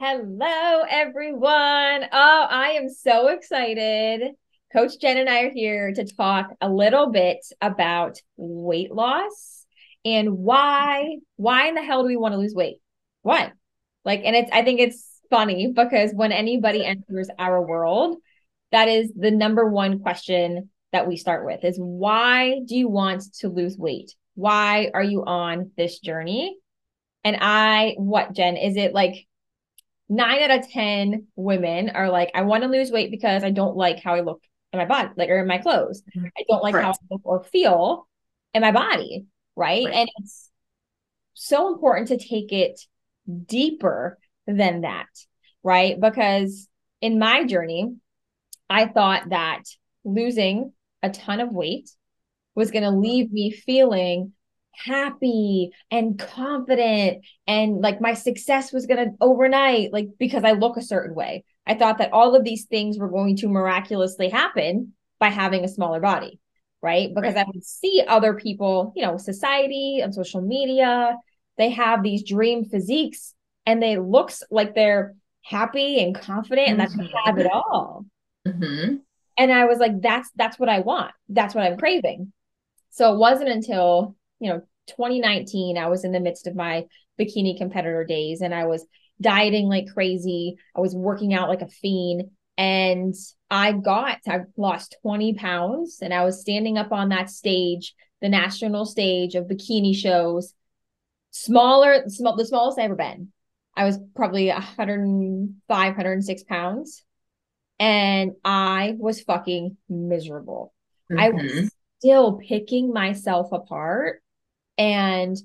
Hello, everyone. Oh, I am so excited. Coach Jen and I are here to talk a little bit about weight loss and why why in the hell do we want to lose weight? Why? Like and it's I think it's funny because when anybody enters our world, that is the number one question that we start with is why do you want to lose weight? Why are you on this journey? And I what Jen, is it like nine out of 10 women are like, I want to lose weight because I don't like how I look in my body, like, or in my clothes. Mm-hmm. I don't like right. how I look or feel in my body. Right? right. And it's so important to take it deeper than that. Right. Because in my journey, I thought that losing a ton of weight was going to leave me feeling happy and confident and like my success was going to overnight like because I look a certain way. I thought that all of these things were going to miraculously happen by having a smaller body, right? Because right. I would see other people, you know, society and social media, they have these dream physiques and they looks like they're happy and confident and mm-hmm. that's have it all. Mm-hmm. And I was like, that's that's what I want. That's what I'm craving. So it wasn't until you know 2019 i was in the midst of my bikini competitor days and i was dieting like crazy i was working out like a fiend and i got i lost 20 pounds and i was standing up on that stage the national stage of bikini shows smaller small the smallest i ever been i was probably 105 106 pounds and i was fucking miserable mm-hmm. i was mm-hmm. still picking myself apart and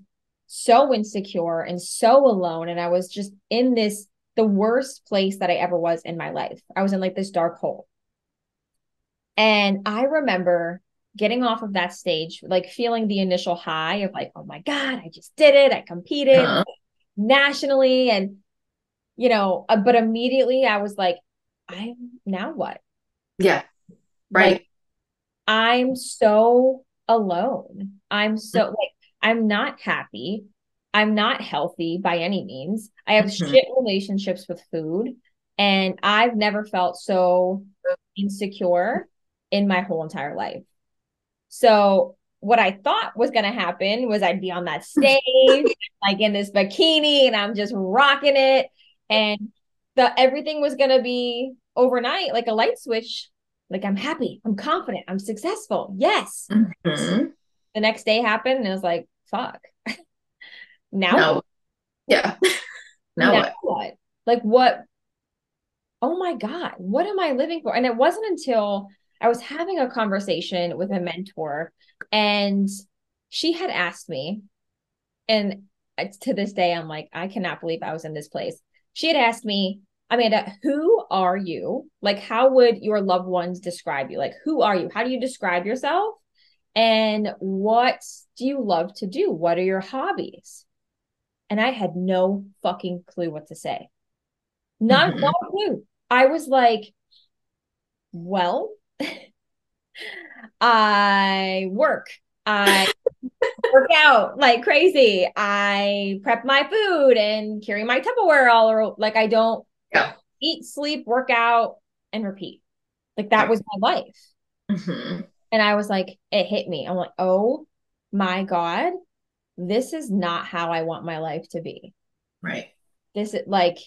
so insecure and so alone. And I was just in this, the worst place that I ever was in my life. I was in like this dark hole. And I remember getting off of that stage, like feeling the initial high of like, oh my God, I just did it. I competed uh-huh. nationally. And, you know, uh, but immediately I was like, I'm now what? Yeah. Right. Like, I'm so alone. I'm so like I'm not happy. I'm not healthy by any means. I have mm-hmm. shit relationships with food. And I've never felt so insecure in my whole entire life. So, what I thought was going to happen was I'd be on that stage, like in this bikini, and I'm just rocking it. And the everything was going to be overnight, like a light switch. Like, I'm happy, I'm confident, I'm successful. Yes. Mm-hmm. The next day happened, and it was like, fuck. now no. Yeah. now, now what? what? Like what? Oh my God, what am I living for? And it wasn't until I was having a conversation with a mentor and she had asked me, and to this day, I'm like, I cannot believe I was in this place. She had asked me, Amanda, who are you? Like, how would your loved ones describe you? Like, who are you? How do you describe yourself? And what do you love to do? What are your hobbies? And I had no fucking clue what to say. Not, mm-hmm. a clue. I was like, well, I work. I work out like crazy. I prep my food and carry my Tupperware all around. Like I don't yeah. eat, sleep, work out, and repeat. Like that was my life. Mm-hmm. And I was like, it hit me. I'm like, oh my God, this is not how I want my life to be. Right. This is like,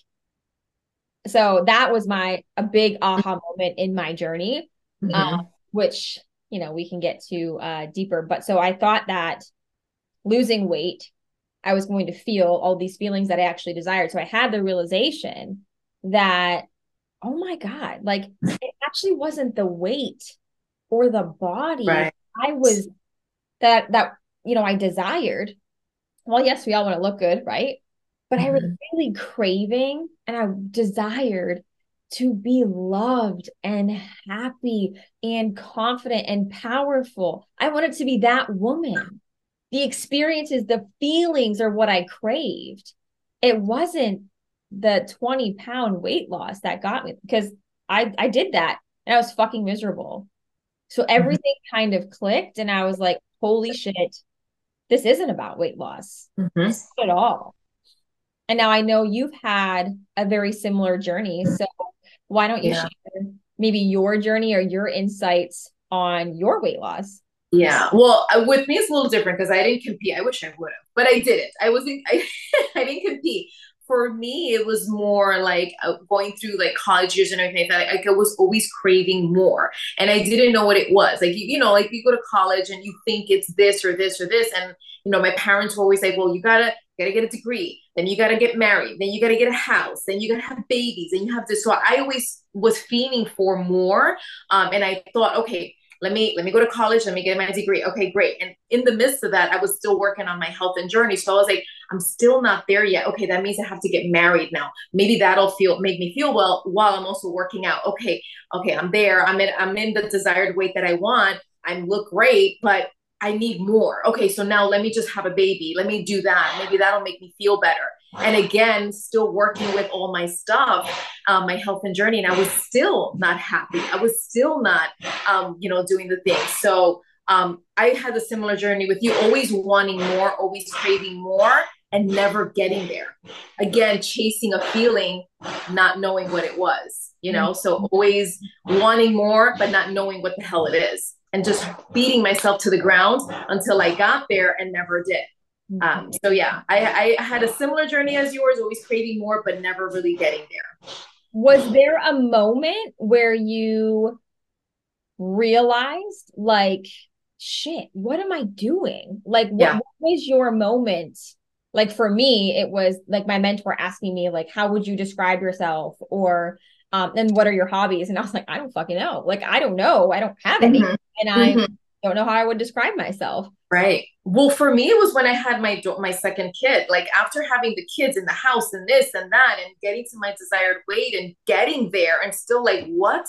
so that was my a big aha moment in my journey, mm-hmm. um, which you know we can get to uh, deeper. But so I thought that losing weight, I was going to feel all these feelings that I actually desired. So I had the realization that, oh my God, like it actually wasn't the weight or the body right. I was that that you know I desired. Well, yes, we all want to look good, right? But mm-hmm. I was mm-hmm. really craving and I desired to be loved and happy and confident and powerful. I wanted to be that woman. The experiences, the feelings are what I craved. It wasn't the 20 pound weight loss that got me because I I did that and I was fucking miserable. So mm-hmm. everything mm-hmm. kind of clicked, and I was like, holy shit, this isn't about weight loss mm-hmm. at all. And now I know you've had a very similar journey. So why don't you Yeah. share maybe your journey or your insights on your weight loss? Yeah. Well, uh, with me, it's a little different because I didn't compete. I wish I would have, but I didn't. I wasn't, I, I didn't compete. For me, it was more like uh, going through like college years and everything like that. Like I was always craving more and I didn't know what it was. Like, you, you know, like you go to college and you think it's this or this or this. And, you know, my parents were always like, well, you gotta, gotta get a degree. Then you gotta get married. Then you gotta get a house. Then you gotta have babies. And you have this. So I always was fiending for more. Um, and I thought, okay, let me let me go to college let me get my degree. Okay great. And in the midst of that i was still working on my health and journey. So i was like i'm still not there yet. Okay that means i have to get married now. Maybe that'll feel make me feel well while i'm also working out. Okay okay i'm there. I'm in i'm in the desired weight that i want. I look great but i need more. Okay so now let me just have a baby. Let me do that. Maybe that'll make me feel better. And again still working with all my stuff um, my health and journey and i was still not happy. I was still not um, you know doing the thing. So um, i had a similar journey with you always wanting more always craving more and never getting there. Again chasing a feeling not knowing what it was you know? So always wanting more but not knowing what the hell it is and just beating myself to the ground until i got there and never did um, so yeah, I, I had a similar journey as yours, always craving more, but never really getting there. Was there a moment where you realized, like, shit, what am I doing? Like, what, Yeah. what was your moment? Like, for me, it was like my mentor asking me, like, how would you describe yourself? Or, um, and what are your hobbies? And I was like, I don't fucking know. Like, I don't know. I don't have any. Mhm. And I Mhm. don't know how I would describe myself. Right. Well, for me, it was when I had my do- my second kid. Like after having the kids in the house and this and that, and getting to my desired weight and getting there, and still like, what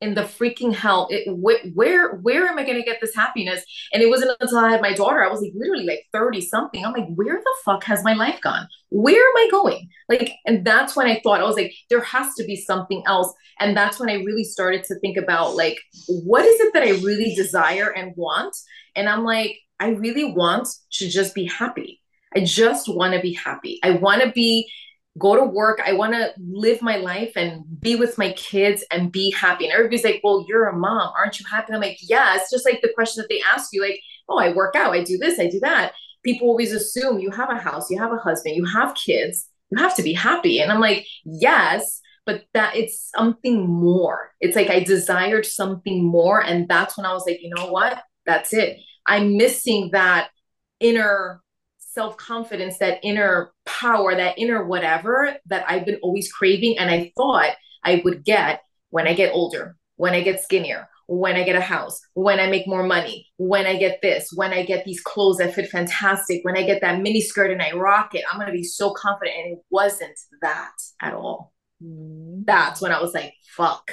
in the freaking hell? It, wh- where where am I going to get this happiness? And it wasn't until I had my daughter, I was like literally like thirty something. I'm like, where the fuck has my life gone? Where am I going? Like, and that's when I thought I was like, there has to be something else. And that's when I really started to think about like, what is it that I really desire and want? And I'm like, I really want to just be happy. I just want to be happy. I want to be go to work. I want to live my life and be with my kids and be happy. And everybody's like, "Well, you're a mom, aren't you happy?" And I'm like, "Yeah." It's just like the question that they ask you, like, "Oh, I work out. I do this. I do that." People always assume you have a house, you have a husband, you have kids. You have to be happy. And I'm like, "Yes." But that it's something more. It's like I desired something more. And that's when I was like, you know what? That's it. I'm missing that inner self confidence, that inner power, that inner whatever that I've been always craving. And I thought I would get when I get older, when I get skinnier, when I get a house, when I make more money, when I get this, when I get these clothes that fit fantastic, when I get that mini skirt and I rock it, I'm going to be so confident. And it wasn't that at all. Mm. That's when I was like, fuck.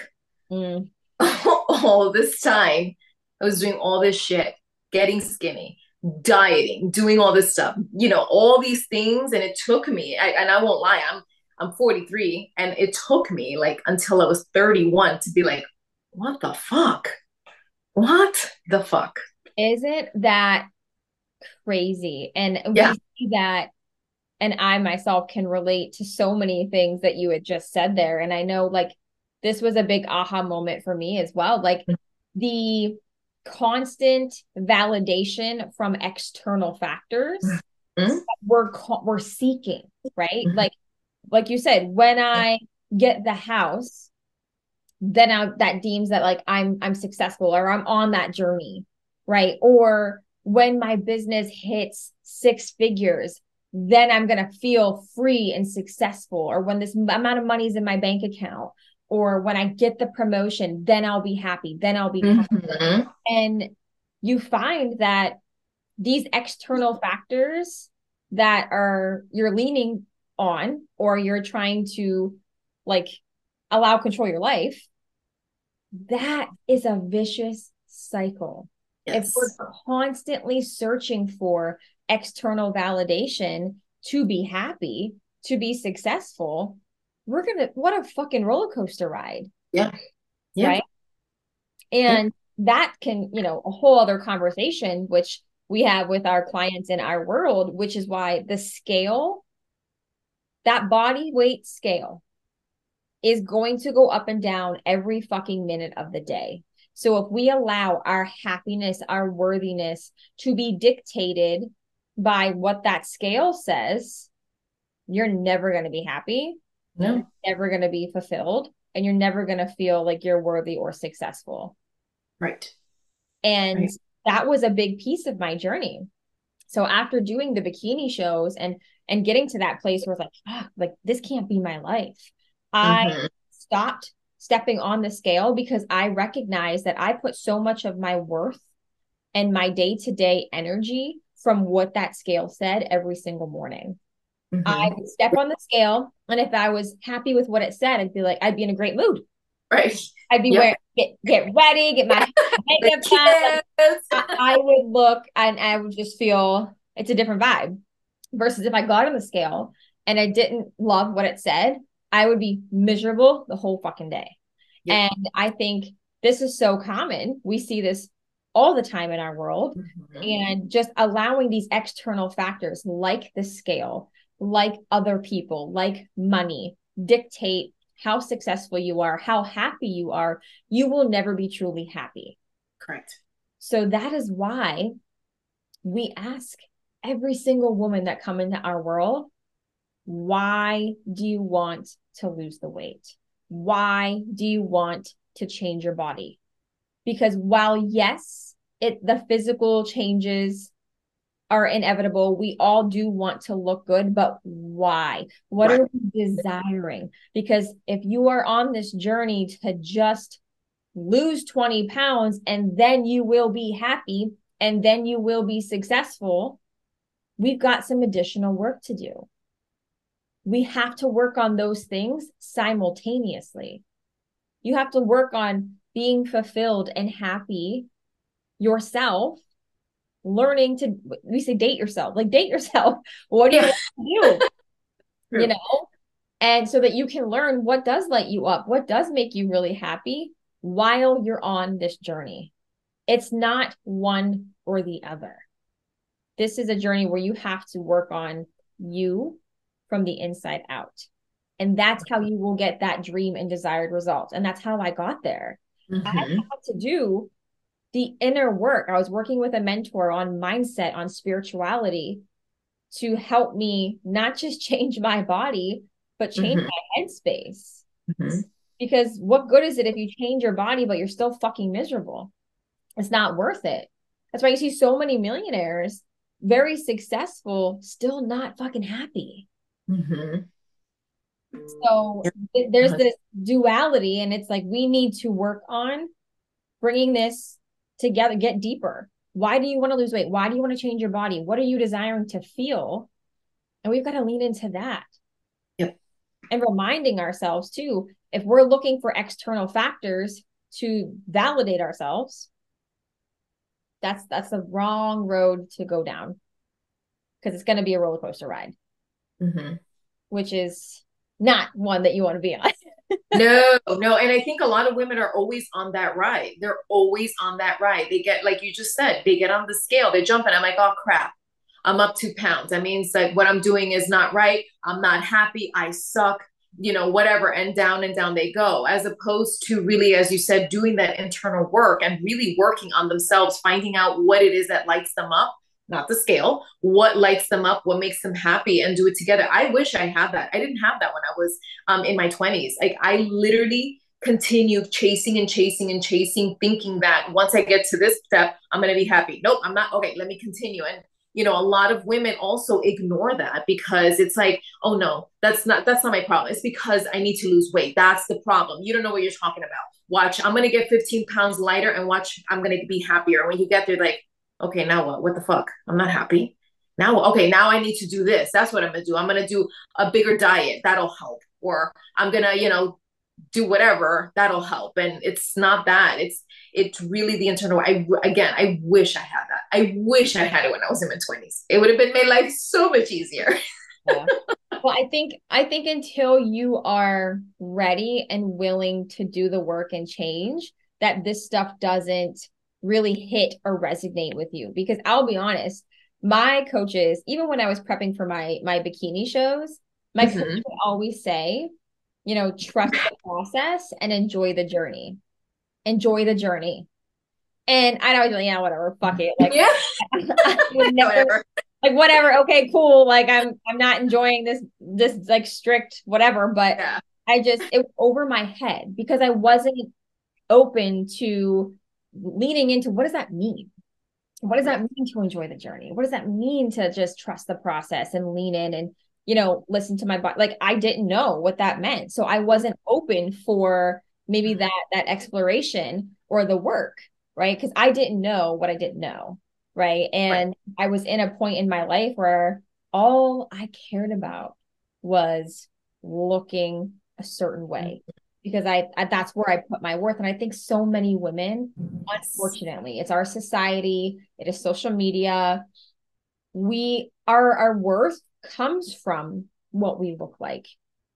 Mm. all this time, I was doing all this shit, getting skinny, dieting, doing all this stuff, you know, all these things. And it took me, I, and I won't lie, I'm I'm 43, and it took me like until I was 31 to be like, what the fuck? What the fuck? Isn't that crazy? And Yeah. we see that, and I myself can relate to so many things that you had just said there. And I know like this was a big aha moment for me as well. Like mm-hmm. the constant validation from external factors Mhm. that we're we're seeking, right? Mhm. Like like you said, when I get the house, then I, that deems that like I'm I'm successful or I'm on that journey, right? Or when my business hits six figures, then I'm gonna feel free and successful. Or when this amount of money is in my bank account, or when I get the promotion, then I'll be happy. Then I'll be happy. Mhm. And you find that these external factors that are you're leaning on or you're trying to like allow control your life, that is a vicious cycle. If we're constantly searching for external validation to be happy, to be successful, we're gonna what a fucking roller coaster ride. Yeah. Yeah. Right. And that can, you know, a whole other conversation, which we have with our clients in our world, which is why the scale that body weight scale is going to go up and down every fucking minute of the day. So if we allow our happiness, our worthiness to be dictated by what that scale says, you're never going to be happy. No. Never going to be fulfilled and you're never going to feel like you're worthy or successful. Right. And right. that was a big piece of my journey. So after doing the bikini shows and and getting to that place where it's like, oh, like this can't be my life. Mm-hmm. I stopped stepping on the scale because I recognized that I put so much of my worth and my day-to-day energy from what that scale said every single morning. Mm-hmm. I would step on the scale, and if I was happy with what it said, I'd be like, I'd be in a great mood. Right. I'd be yep. wearing get get ready, get my makeup done. I, I would look and I would just feel it's a different vibe. Versus if I got on the scale and I didn't love what it said, I would be miserable the whole fucking day. Yep. And I think this is so common. We see this all the time in our world. Mm-hmm. And just allowing these external factors like the scale, like other people, like money, dictate how successful you are, how happy you are, you will never be truly happy. Correct. So that is why we ask every single woman that come into our world, why do you want to lose the weight? Why do you want to change your body? Because while yes, it the physical changes are inevitable. We all do want to look good, but why? What right. are we desiring? Because if you are on this journey to just lose 20 pounds and then you will be happy and then you will be successful, we've got some additional work to do. We have to work on those things simultaneously. You have to work on being fulfilled and happy yourself learning to we say date yourself like date yourself. What do you do? You know? And so that you can learn what does light you up what does make you really happy while you're on this journey. It's not one or the other. This is a journey where you have to work on you from the inside out. And that's how you will get that dream and desired result. And that's how i got there. Mm-hmm. i had to do the inner work. I was working with a mentor on mindset, on spirituality to help me not just change my body, but change mm-hmm. my headspace. Mm-hmm. Because what good is it if you change your body, but you're still fucking miserable? It's not worth it. That's why you see so many millionaires, very successful, still not fucking happy. Mm-hmm. So th- there's this duality, and it's like we need to work on bringing this together, get deeper. Why do you want to lose weight? Why do you want to change your body? What are you desiring to feel? And we've got to lean into that. Yep. And reminding ourselves too, if we're looking for external factors to validate ourselves, that's that's the wrong road to go down because it's going to be a roller coaster ride, mm-hmm. which is not one that you want to be on. no, no. And I think a lot of women are always on that ride. They're always on that ride. They get, like you just said, they get on the scale, they jump, and I'm like, oh crap, I'm up two pounds. That means like what I'm doing is not right. I'm not happy. I suck, you know, whatever. And down and down they go, as opposed to really, as you said, doing that internal work and really working on themselves, finding out what it is that lights them up not the scale, what lights them up, what makes them happy, and do it together. I wish I had that. I didn't have that when I was um, in my 20s. Like, I literally continued chasing and chasing and chasing, thinking that once I get to this step, I'm going to be happy. Nope, I'm not. Okay, let me continue. And you know, a lot of women also ignore that because it's like, oh no, that's not that's not my problem. It's because I need to lose weight. That's the problem. You don't know what you're talking about. Watch, I'm gonna get 15 pounds lighter and watch, I'm gonna be happier. When you get there, like, okay, now what? What the fuck? I'm not happy. Now, okay, now I need to do this. That's what I'm gonna do. I'm gonna do a bigger diet. That'll help. Or I'm gonna, you know, do whatever. That'll help. And it's not that. It's it's really the internal. I again, I wish I had that. I wish I had it when I was in my twenties. It would have been made life so much easier. yeah. Well, I think I think until you are ready and willing to do the work and change, that this stuff doesn't really hit or resonate with you because I'll be honest, my coaches, even when I was prepping for my my bikini shows, My mm-hmm. coach would always say, you know, trust the process and enjoy the journey. Enjoy the journey. And I'd always be like, yeah, whatever, fuck it. Like, yeah. never, whatever. like whatever, okay, cool. Like I'm I'm not enjoying this this like strict whatever, but yeah. I just it was over my head because I wasn't open to leaning into what does that mean? What does that mean to enjoy the journey? What does that mean to just trust the process and lean in and you know listen to my body? Like I didn't know what that meant, so I wasn't open for maybe mm-hmm. that that exploration or the work, right? Because I didn't know what I didn't know, right? And right. I was in a point in my life where all I cared about was looking a certain way mm-hmm because I, I, that's where I put my worth. And I think so many women, unfortunately, it's our society, it is social media. We our our worth comes from what we look like.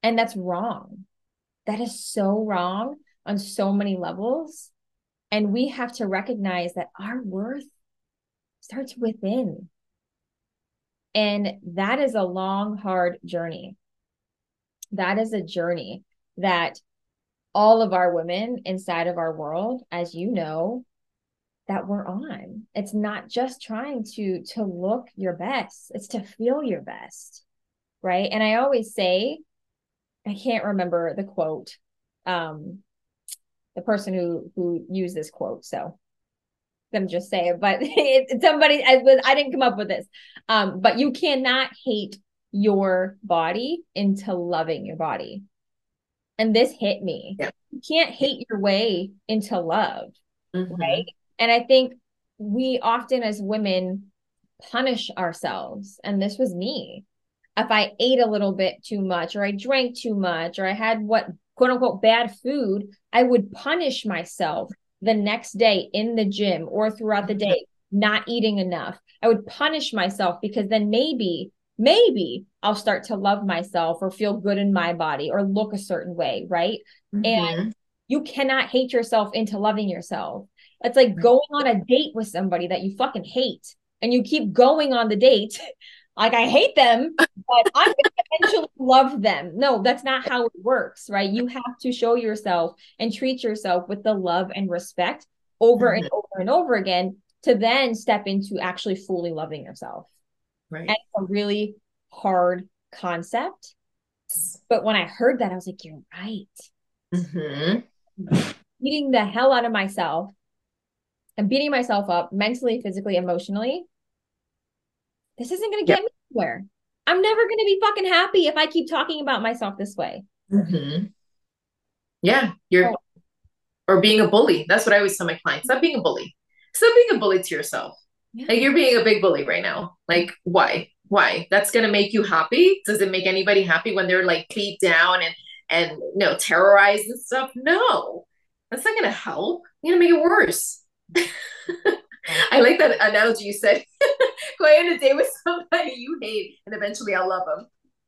And that's wrong. That is so wrong on so many levels. And we have to recognize that our worth starts within. And that is a long, hard journey. That is a journey that all of our women inside of our world, as you know, that we're on. It's not just trying to to look your best, it's to feel your best. Right? And I always say I can't remember the quote um the person who who used this quote so let them just say it but it, somebody I, was, I didn't come up with this um but you cannot hate your body into loving your body and this hit me. Yeah. You can't hate your way into love, mm-hmm. right? And I think we often as women punish ourselves. And this was me. If I ate a little bit too much, or I drank too much, or I had what quote unquote bad food, I would punish myself the next day in the gym or throughout the day, not eating enough. I would punish myself because then maybe maybe I'll start to love myself or feel good in my body or look a certain way, right? Mm-hmm. And you cannot hate yourself into loving yourself. It's like going on a date with somebody that you fucking hate and you keep going on the date. Like I hate them, but I'm gonna eventually love them. No, that's not how it works, right? You have to show yourself and treat yourself with the love and respect over mm-hmm. and over and over again to then step into actually fully loving yourself. Right. And it's a really hard concept. But when I heard that, I was like, you're right. Mm-hmm. Beating the hell out of myself and beating myself up mentally, physically, emotionally. This isn't going to get yep. me anywhere. I'm never going to be fucking happy if I keep talking about myself this way. Mm-hmm. Yeah, you're, or being a bully. That's what I always tell my clients. Stop being a bully. Stop being a bully to yourself. Yeah. Like you're being a big bully right now. Like why? Why? That's gonna make you happy? Does it make anybody happy when they're like beat down and and you know terrorized and stuff? No, that's not gonna help. You're gonna make it worse. I like that analogy you said. Go on a date with somebody you hate, and eventually I'll love them.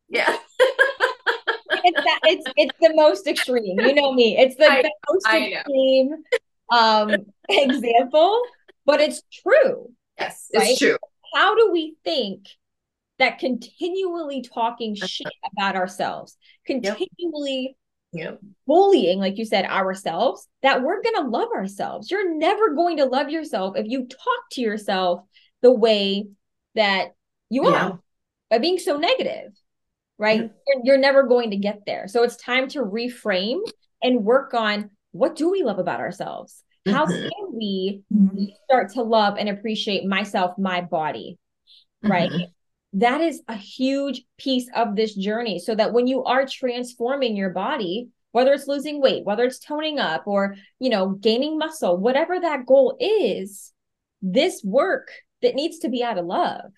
Yeah. it's that it's it's the most extreme. You know me. It's the, I, the most extreme um example, but it's true. Yes, right? it's true. How do we think that continually talking shit about ourselves, continually yep. bullying, like you said, ourselves, that we're going to love ourselves? You're never going to love yourself if you talk to yourself the way that you yeah. are by being so negative, right? Mm-hmm. You're, you're never going to get there. So it's time to reframe and work on what do we love about ourselves? How mm-hmm. can we mm-hmm. start to love and appreciate myself, my body? Right. Mm-hmm. That is a huge piece of this journey. So that when you are transforming your body, whether it's losing weight, whether it's toning up or, you know, gaining muscle, whatever that goal is, this work that needs to be out of love.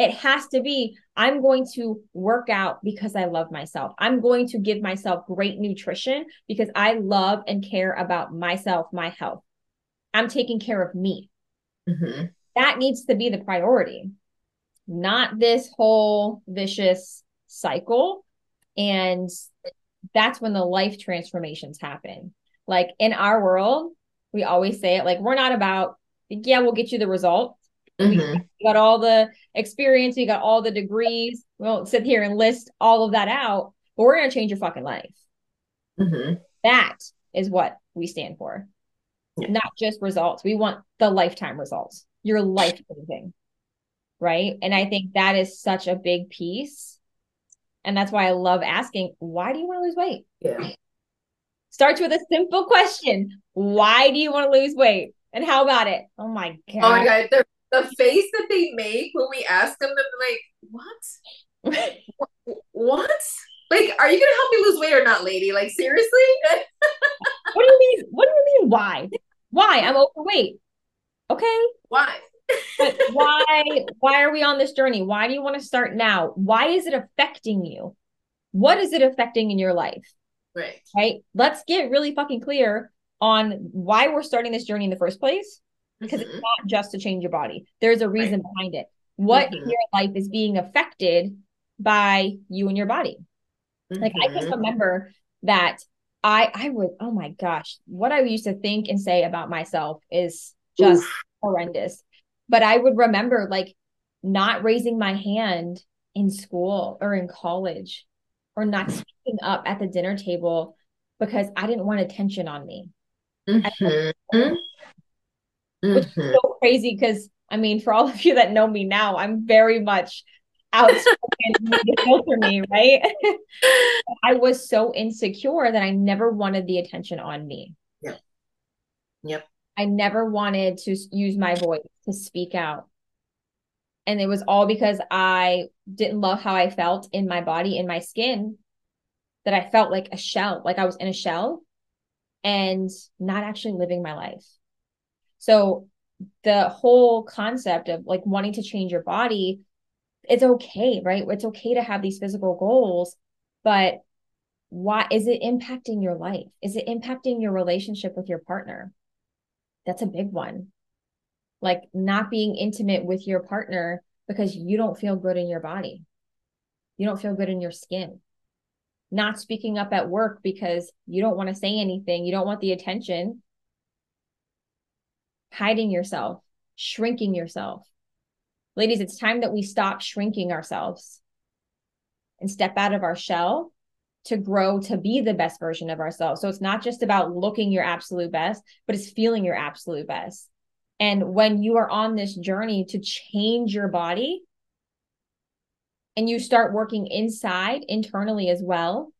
It has to be I'm going to work out because I love myself. I'm going to give myself great nutrition because I love and care about myself, my health. I'm taking care of me. Mm-hmm. That needs to be the priority, not this whole vicious cycle. And that's when the life transformations happen. Like in our world, we always say it like, we're not about, yeah, we'll get you the result Mm-hmm. We got all the experience, you got all the degrees. We won't sit here and list all of that out, but we're going to change your fucking life. Mm-hmm. That is what we stand for, yeah. not just results. We want the lifetime results, your life changing. Right. And I think that is such a big piece. And that's why I love asking, why do you want to lose weight? Yeah. Starts with a simple question Why do you want to lose weight? And how about it? Oh my God. Oh my God. The, the face that they make when we ask them, they're like, what? what? Like, are you gonna help me lose weight or not, lady? Like, seriously? what do you mean? What do you mean? Why? Why? I'm overweight. Okay. Why? why? Why are we on this journey? Why do you want to start now? Why is it affecting you? What is it affecting in your life? Right. Right. Let's get really fucking clear on why we're starting this journey in the first place. Because mm-hmm. it's not just to change your body. There's a reason right. behind it. What mm-hmm. in your life is being affected by you and your body? Mm-hmm. Like I can mm-hmm. remember that I I would oh my gosh, what I used to think and say about myself is just Oof. horrendous. But I would remember like not raising my hand in school or in college or not speaking up at the dinner table because I didn't want attention on me. Mm-hmm. Which is mm-hmm. so crazy because I mean, for all of you that know me now, I'm very much outspoken filter me, right? I was so insecure that I never wanted the attention on me. Yep. Yep. I never wanted to use my voice to speak out. And it was all because I didn't love how I felt in my body, in my skin, that I felt like a shell, like I was in a shell and not actually living my life. So the whole concept of like wanting to change your body it's okay, right? It's okay to have these physical goals, but why is it impacting your life? Is it impacting your relationship with your partner? That's a big one. Like not being intimate with your partner because you don't feel good in your body. You don't feel good in your skin. Not speaking up at work because you don't want to say anything, you don't want the attention. Hiding yourself, shrinking yourself Ladies, it's time that we stop shrinking ourselves and step out of our shell to grow to be the best version of ourselves. So it's not just about looking your absolute best, but it's feeling your absolute best. And when you are on this journey to change your body and you start working inside internally as well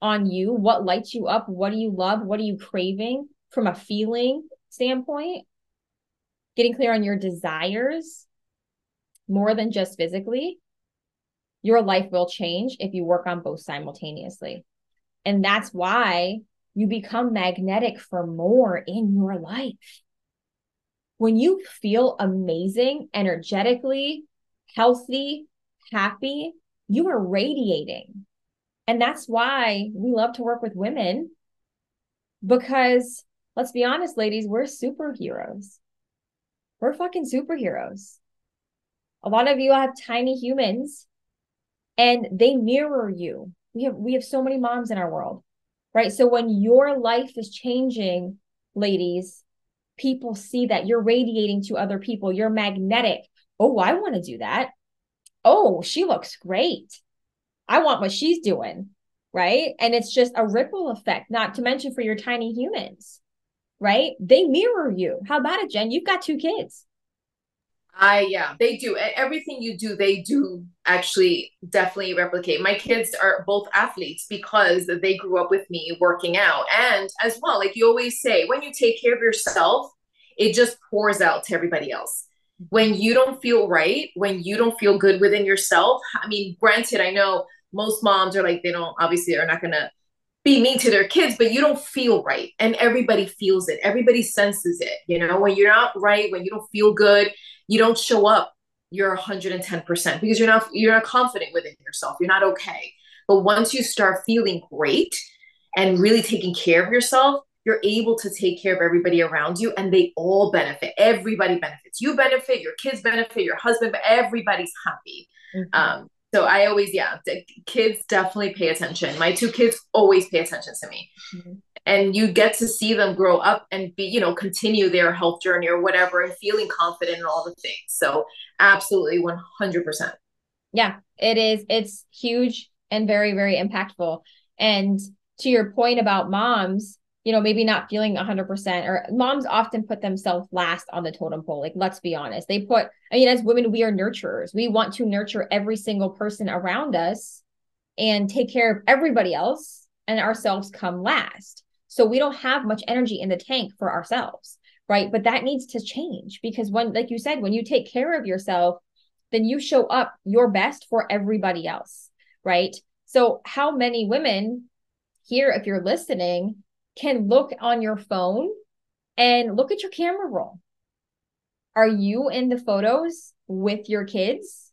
on you, what lights you up? What do you love? What are you craving from a feeling standpoint? Getting clear on your desires more than just physically, your life will change if you work on both simultaneously. And that's why you become magnetic for more in your life. When you feel amazing, energetically, healthy, happy, you are radiating. And that's why we love to work with women because let's be honest, ladies, we're superheroes. We're fucking superheroes. A lot of you have tiny humans and they mirror you. We have we have so many moms in our world. Right? So when your life is changing, ladies, people see that you're radiating to other people. You're magnetic. Oh, I want to do that. Oh, she looks great. I want what she's doing. Right. And it's just a ripple effect, not to mention for your tiny humans. Right. They mirror you. How about it, Jen? You've got two kids. I yeah, they do. Everything you do, they do actually definitely replicate. My kids are both athletes because they grew up with me working out. And as well, like you always say, when you take care of yourself, it just pours out to everybody else. When you don't feel right, when you don't feel good within yourself, I mean, granted, I know most moms are like they don't obviously are not gonna be mean to their kids, but you don't feel right. And everybody feels it. Everybody senses it. You know, when you're not right, when you don't feel good, you don't show up you're 110% because you're not you're not confident within yourself you're not okay but once you start feeling great and really taking care of yourself you're able to take care of everybody around you and they all benefit everybody benefits you benefit your kids benefit your husband but everybody's happy mm-hmm. um, so i always yeah kids definitely pay attention. My two kids always pay attention to me. Mm-hmm. and you get to see them grow up and be you know continue their health journey or whatever and feeling confident and all the things. So absolutely 100% yeah it is. It's huge and very very impactful. And to your point about moms you know maybe not feeling 100% or moms often put themselves last on the totem pole like let's be honest they put i mean as women we are nurturers we want to nurture every single person around us and take care of everybody else and ourselves come last so we don't have much energy in the tank for ourselves, right? But that needs to change because when, like you said, when you take care of yourself, then you show up your best for everybody else, right? So, how many women here, if you're listening, can look on your phone and look at your camera roll? Are you in the photos with your kids?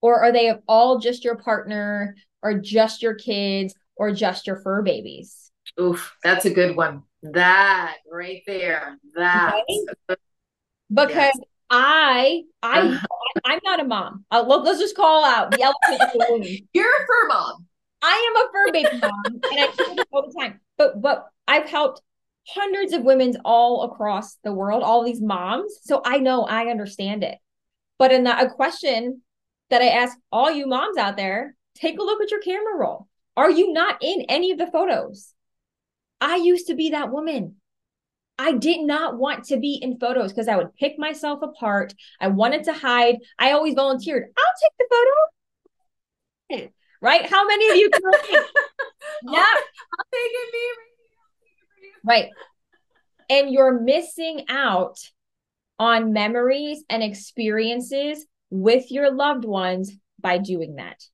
Or are they all just your partner or just your kids or just your fur babies? Oof, that's a good one. That right there. That right? because yes. I I. I'm not a mom. Uh, let's just call out the elephant in the room. You're a fur mom. I am a fur baby mom, and I say this all the time. But but I've helped hundreds of women all across the world, all these moms. So I know I understand it. But in a question that I ask all you moms out there, take a look at your camera roll. Are you not in any of the photos? I used to be that woman. I did not want to be in photos because I would pick myself apart. I wanted to hide. I always volunteered. I'll take the photo. Right? How many of you can Yeah. I'll take it, me. Right. And you're missing out on memories and experiences with your loved ones by doing that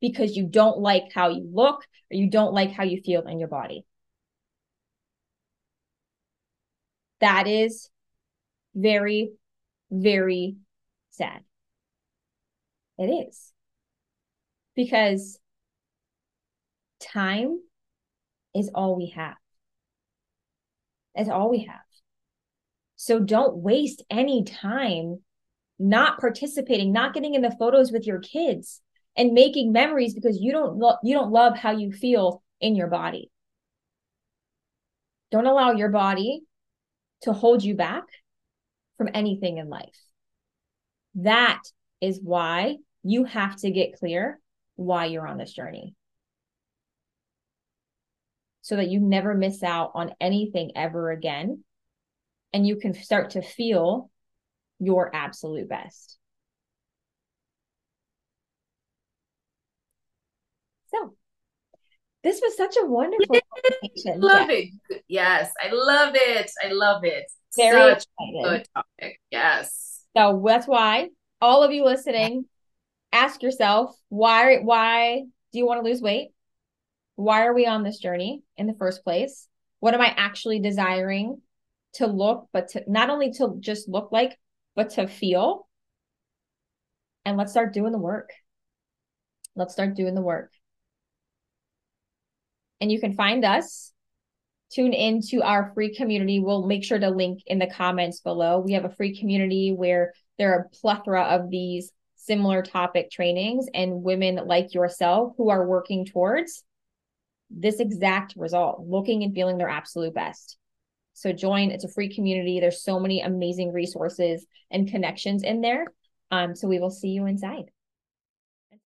because you don't like how you look or you don't like how you feel in your body. That is very, very sad. It is. Because time is all we have. That's all we have. So don't waste any time not participating, not getting in the photos with your kids and making memories because you don't lo- you don't love how you feel in your body. Don't allow your body to hold you back from anything in life. That is why you have to get clear why you're on this journey so that you never miss out on anything ever again and you can start to feel your absolute best. So, this was such a wonderful conversation. Love yeah. it. Yes, I love it. I love it. Very such excited. good topic. Yes. So that's why all of you listening, ask yourself why why do you want to lose weight? Why are we on this journey in the first place? What am I actually desiring to look, but to not only to just look like, but to feel? And let's start doing the work. Let's start doing the work and you can find us. Tune into our free community. We'll make sure to link in the comments below. We have a free community where there are a plethora of these similar topic trainings and women like yourself who are working towards this exact result, looking and feeling their absolute best. So join, it's a free community. There's so many amazing resources and connections in there. Um, so we will see you inside.